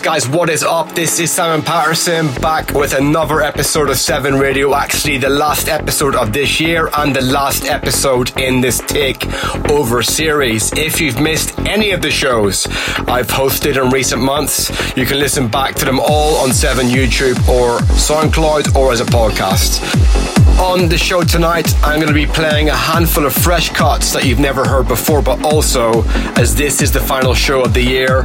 guys, what is up? This is Simon Patterson back with another episode of 7 Radio. Actually, the last episode of this year and the last episode in this Take Over series. If you've missed any of the shows I've hosted in recent months, you can listen back to them all on 7 YouTube or SoundCloud or as a podcast. On the show tonight, I'm going to be playing a handful of fresh cuts that you've never heard before, but also, as this is the final show of the year,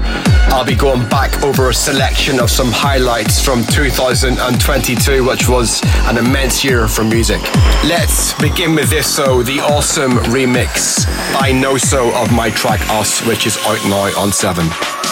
I'll be going back over a selection of some highlights from 2022, which was an immense year for music. Let's begin with this, so the awesome remix by Noso of my track Us, which is out now on 7.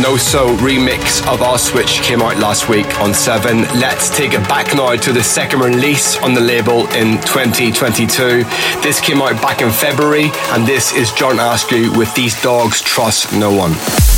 No So remix of Our Switch came out last week on 7. Let's take it back now to the second release on the label in 2022. This came out back in February, and this is John Askew with These Dogs Trust No One.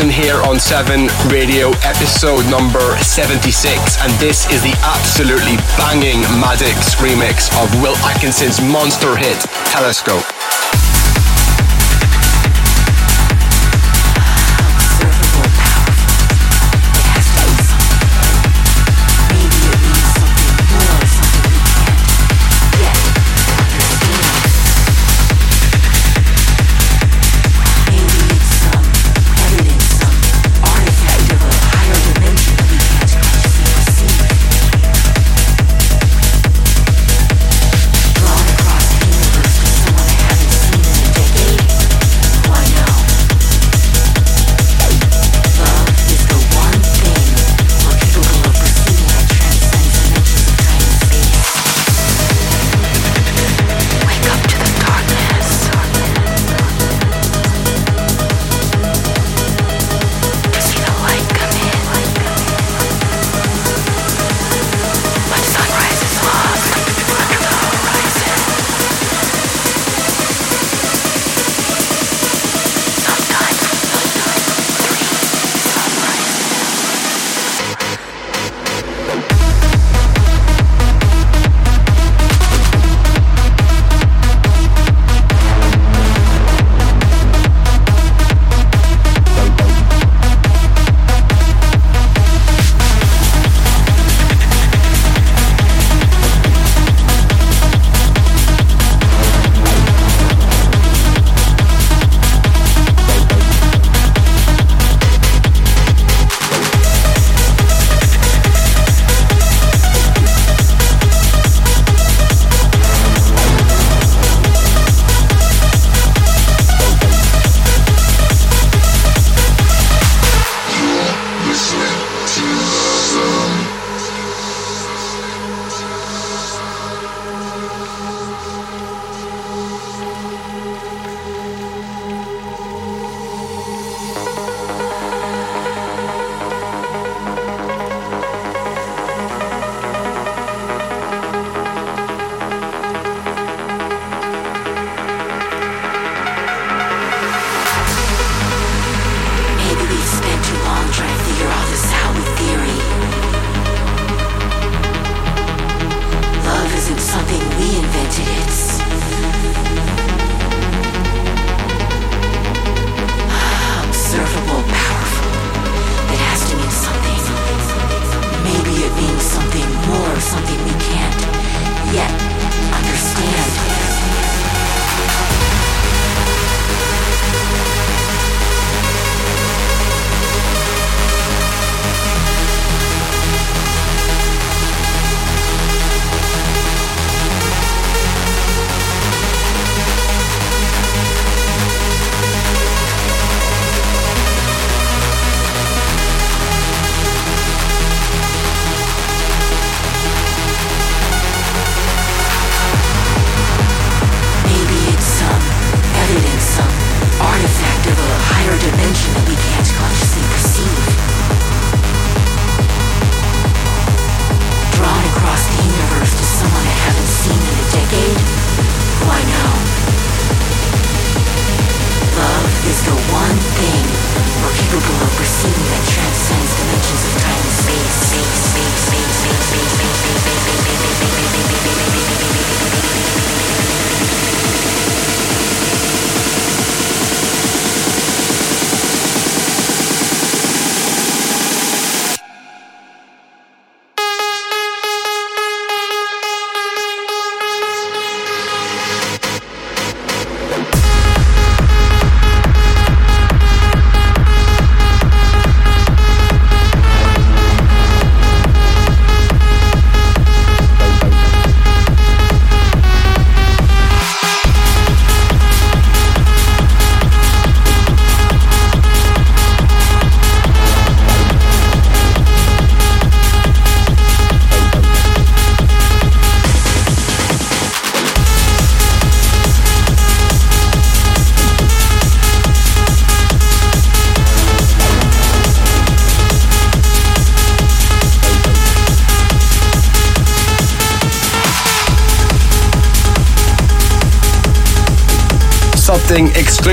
Anderson here on 7 Radio, episode number 76, and this is the absolutely banging Maddox remix of Will Atkinson's monster hit, Telescope.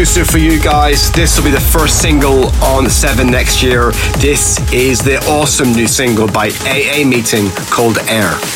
Exclusive for you guys. This will be the first single on 7 next year. This is the awesome new single by AA Meeting called Air.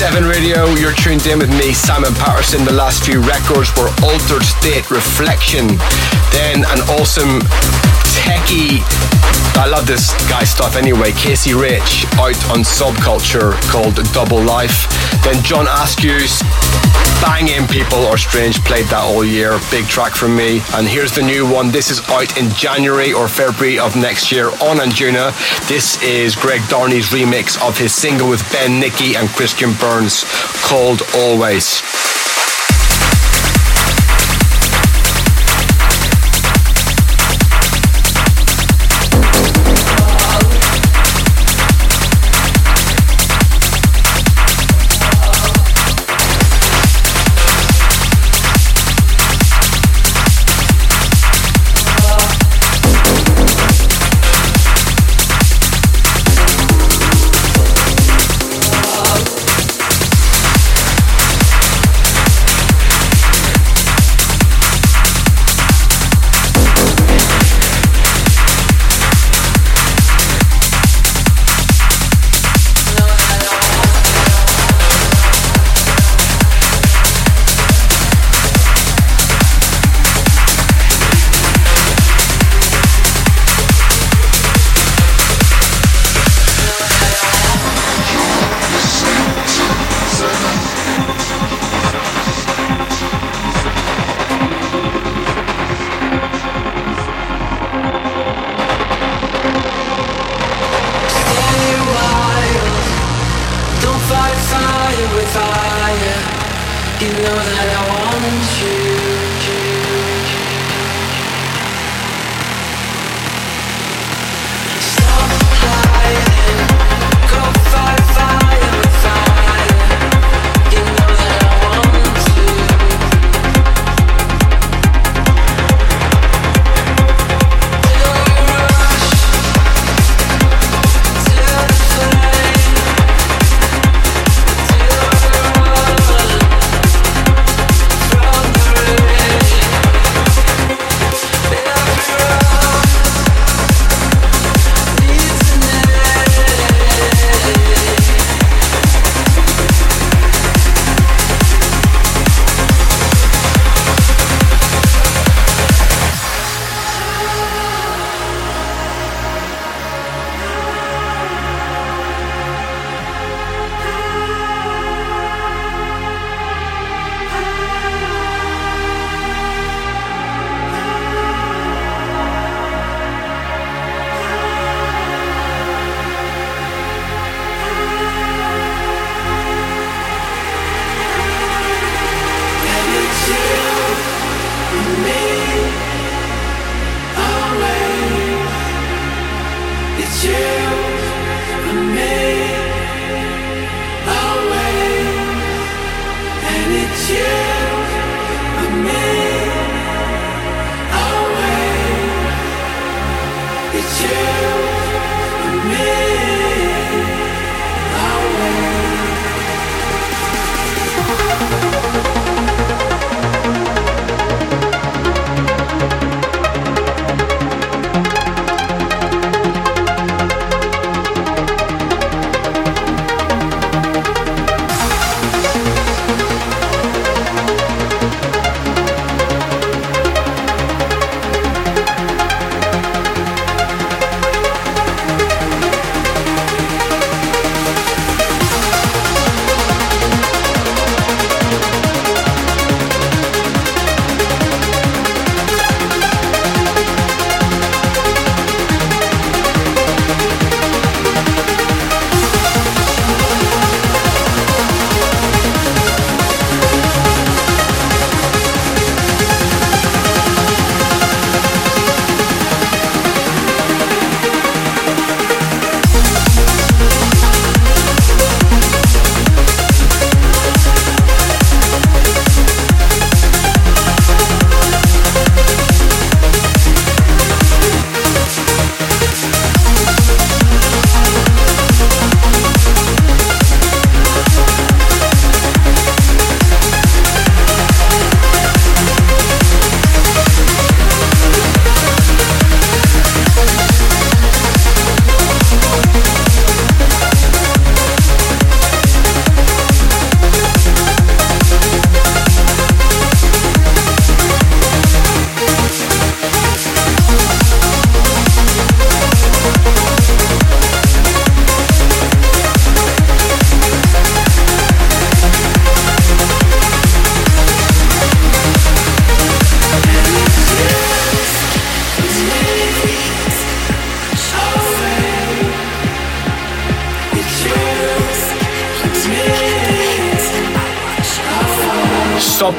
7 Radio. You're tuned in with me, Simon Patterson. The last few records were Altered State Reflection, then an awesome techie. I love this guy stuff anyway. Casey Rich out on Subculture called Double Life. Then John Askew's Banging People or Strange played that all year. Big track from me. And here's the new one. This is out in January or February of next year on Anjuna. This is Greg Downey's remix of his single with Ben Nicky and Christian Burns called Always.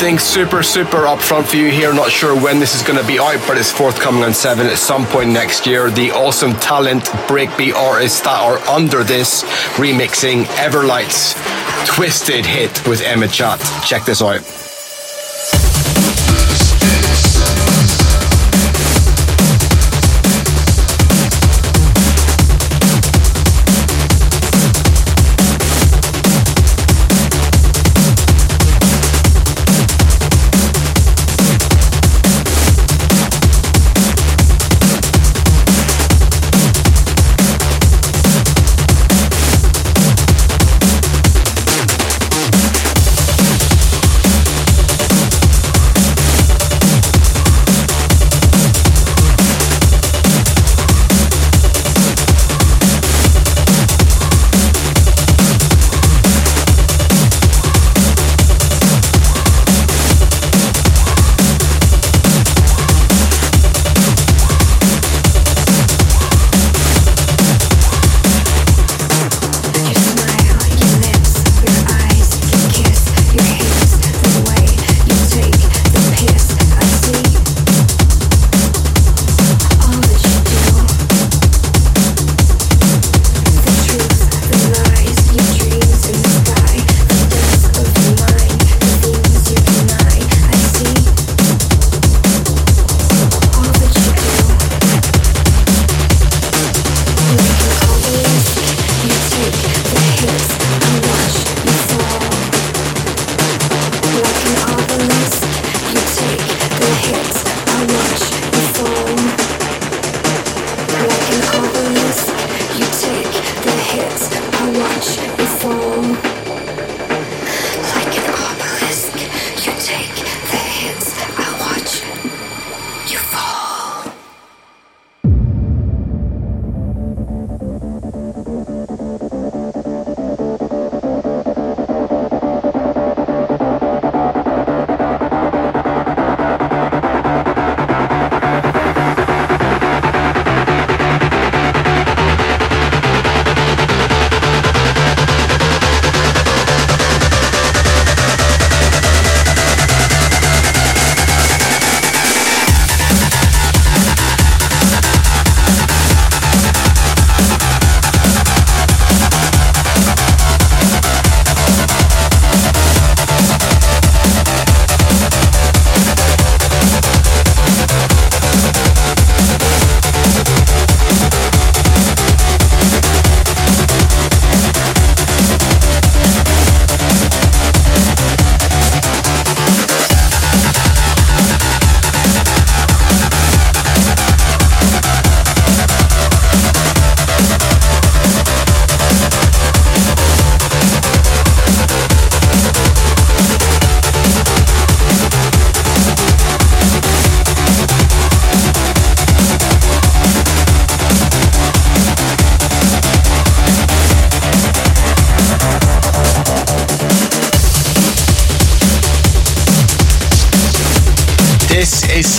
Something super, super upfront for you here. Not sure when this is going to be out, but it's forthcoming on 7 at some point next year. The awesome talent breakbeat artists that are under this remixing Everlight's twisted hit with Emma Chat. Check this out.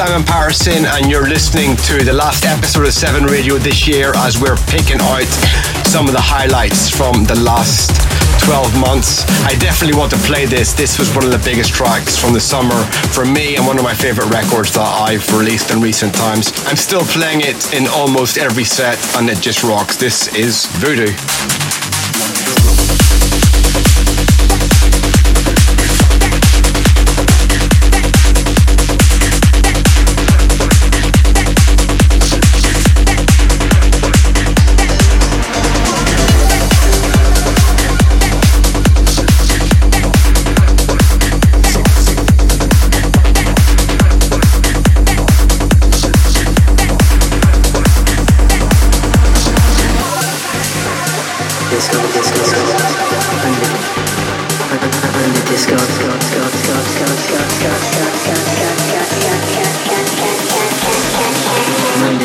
Simon Patterson, and you're listening to the last episode of 7 Radio this year as we're picking out some of the highlights from the last 12 months. I definitely want to play this. This was one of the biggest tracks from the summer for me and one of my favorite records that I've released in recent times. I'm still playing it in almost every set, and it just rocks. This is Voodoo.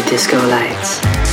disco lights.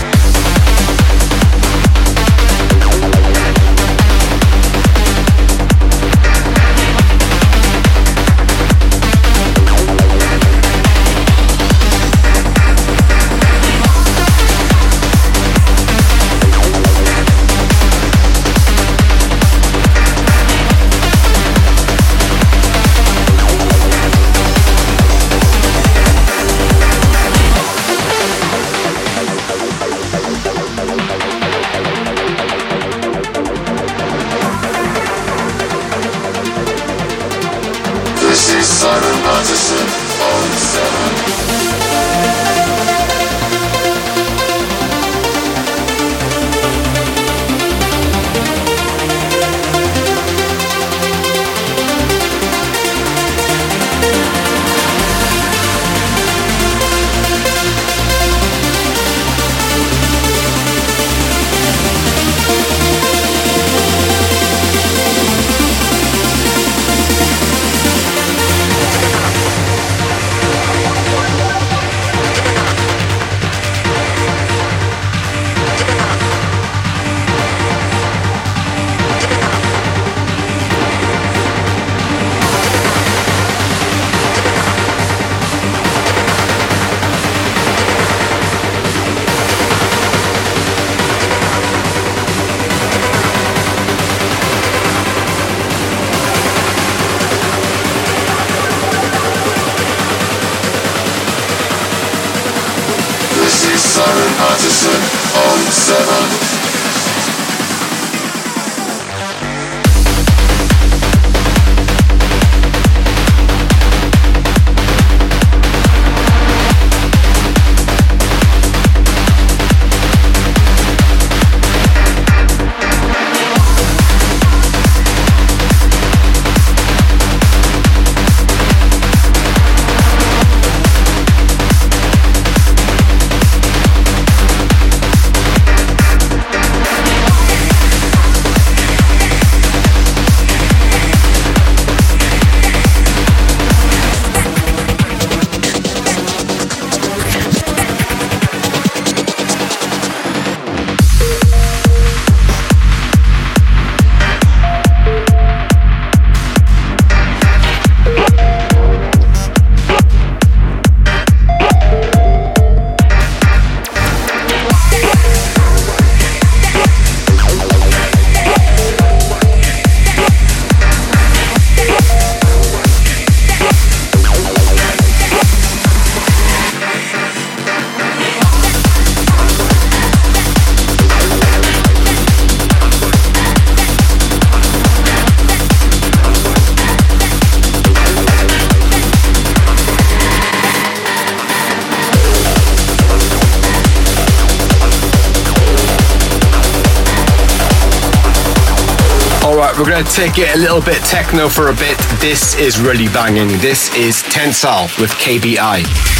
Gonna take it a little bit techno for a bit. This is really banging. This is Tensal with KBI.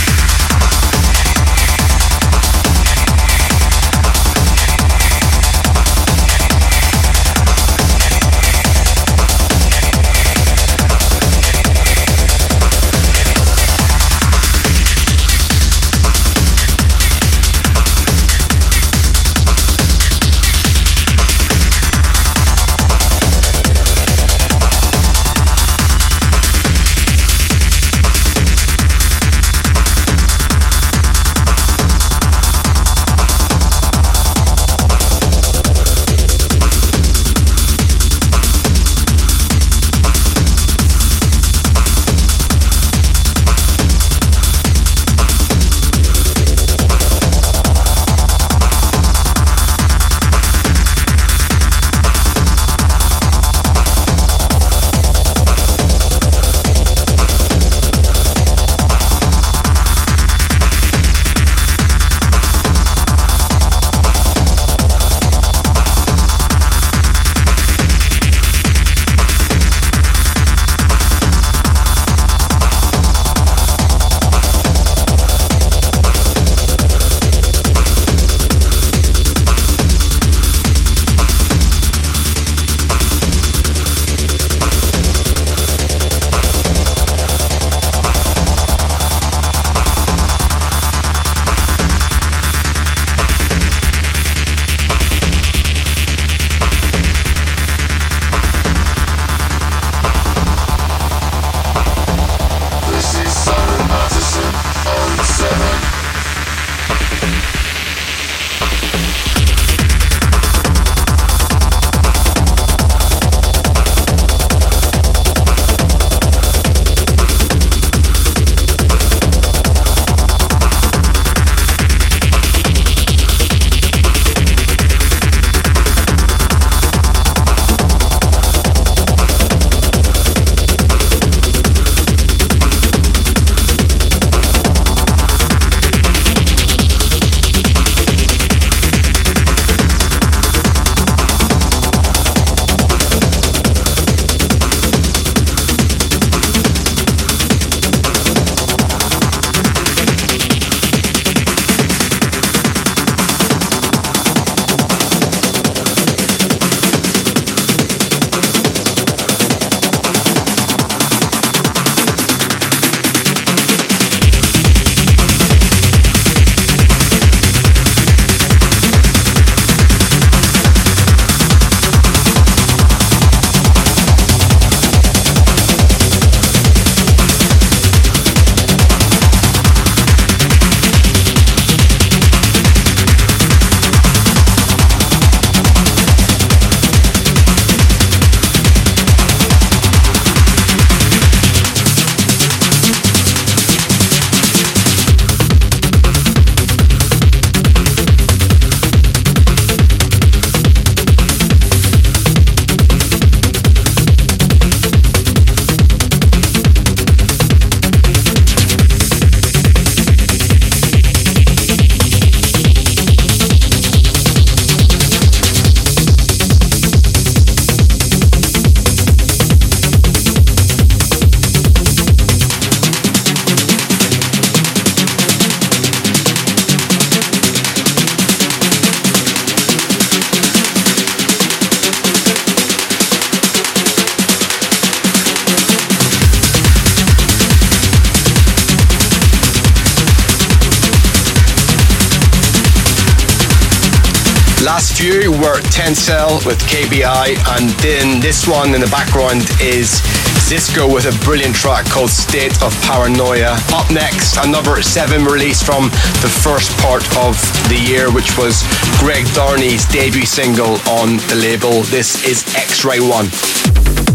With KBI, and then this one in the background is Zisco with a brilliant track called State of Paranoia. Up next, another seven release from the first part of the year, which was Greg Downey's debut single on the label. This is X Ray One.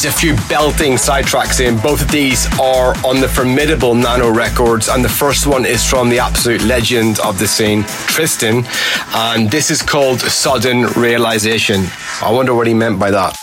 Squeeze a few belting sidetracks in. Both of these are on the formidable Nano Records, and the first one is from the absolute legend of the scene, Tristan, and this is called Sudden Realization. I wonder what he meant by that.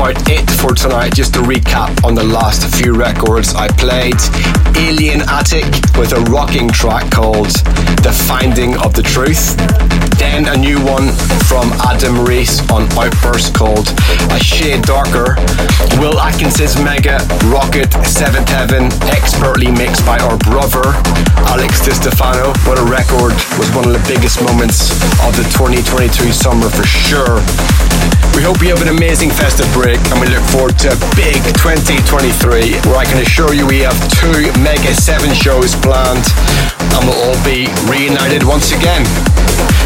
About it for tonight. Just to recap on the last few records I played. Alien Attic with a rocking track called The Finding of the Truth. Then a new one from Adam Reese on Outburst called A Shade Darker. Will Atkins's Mega Rocket Seventh Heaven, expertly mixed by our brother Alex Di Stefano. What a record was one of the biggest moments of the 2022 summer for sure. We hope you have an amazing festive break and we look forward to a big 2023 where I can assure you we have two Mega 7 shows planned and we'll all be reunited once again.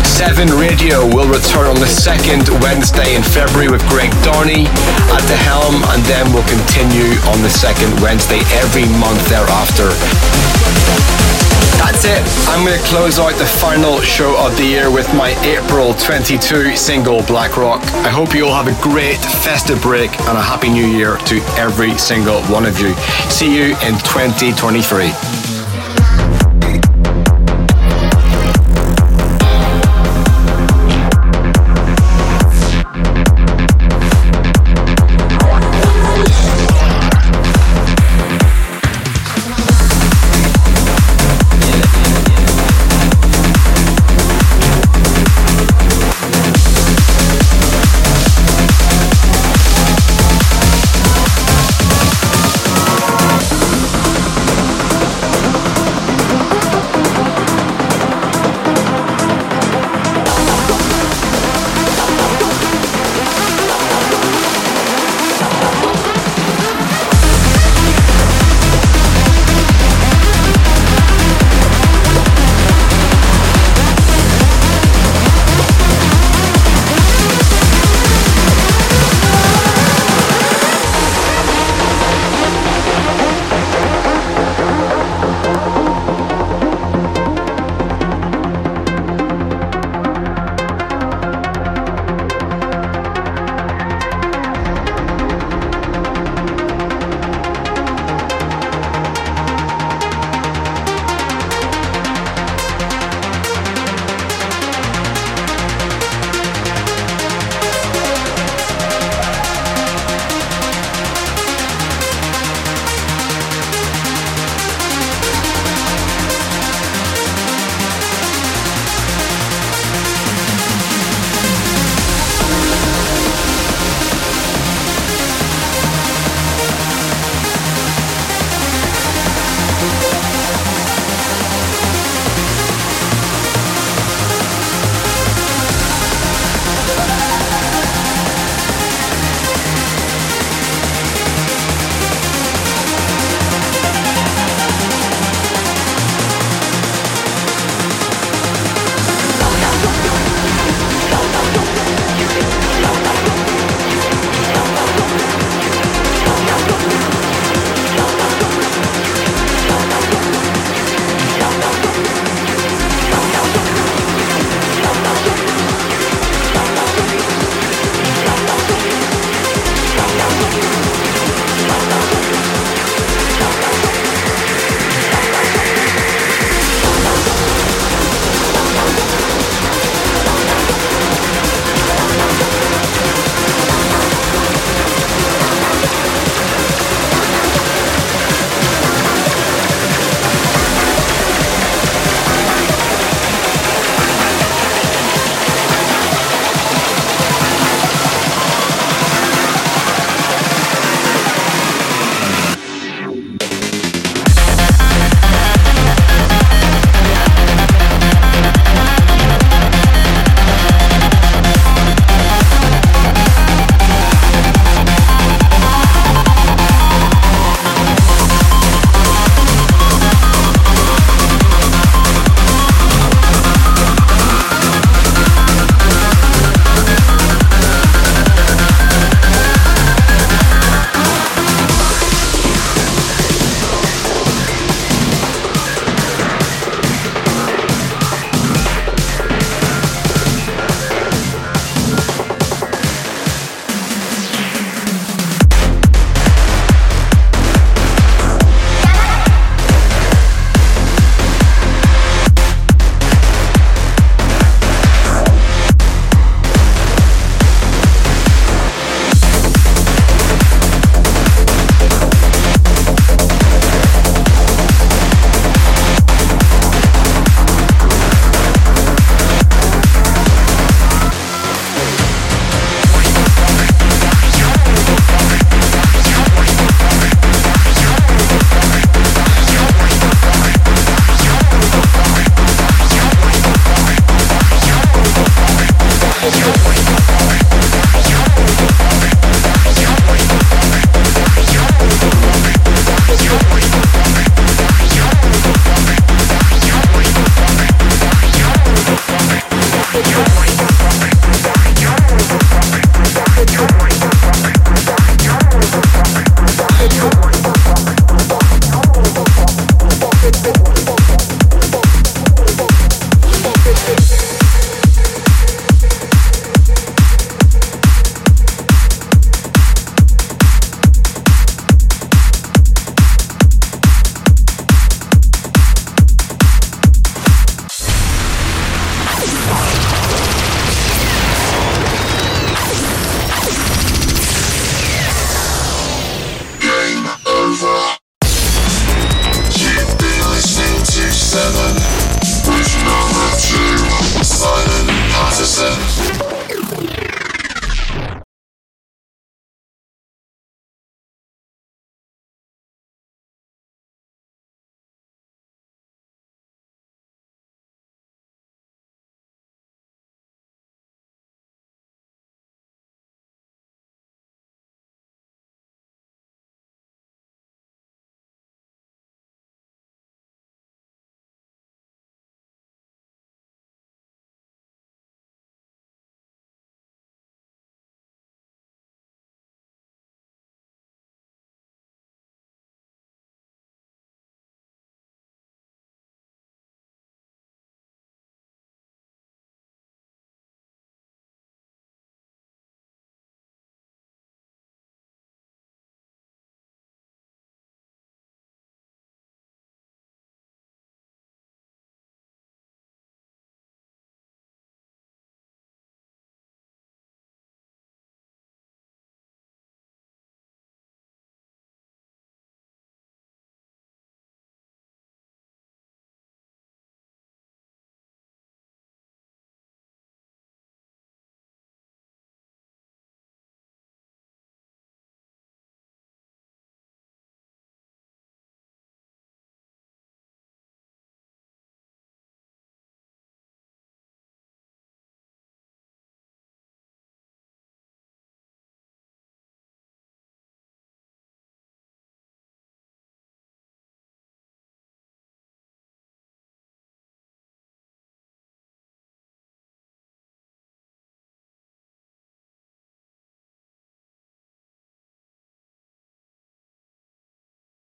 7 Radio will return on the second Wednesday in February with Greg Downey at the helm and then we'll continue on the second Wednesday every month thereafter. That's it. I'm going to close out the final show of the year with my April 22 single, Black Rock. I hope you all have a great festive break and a happy new year to every single one of you. See you in 2023.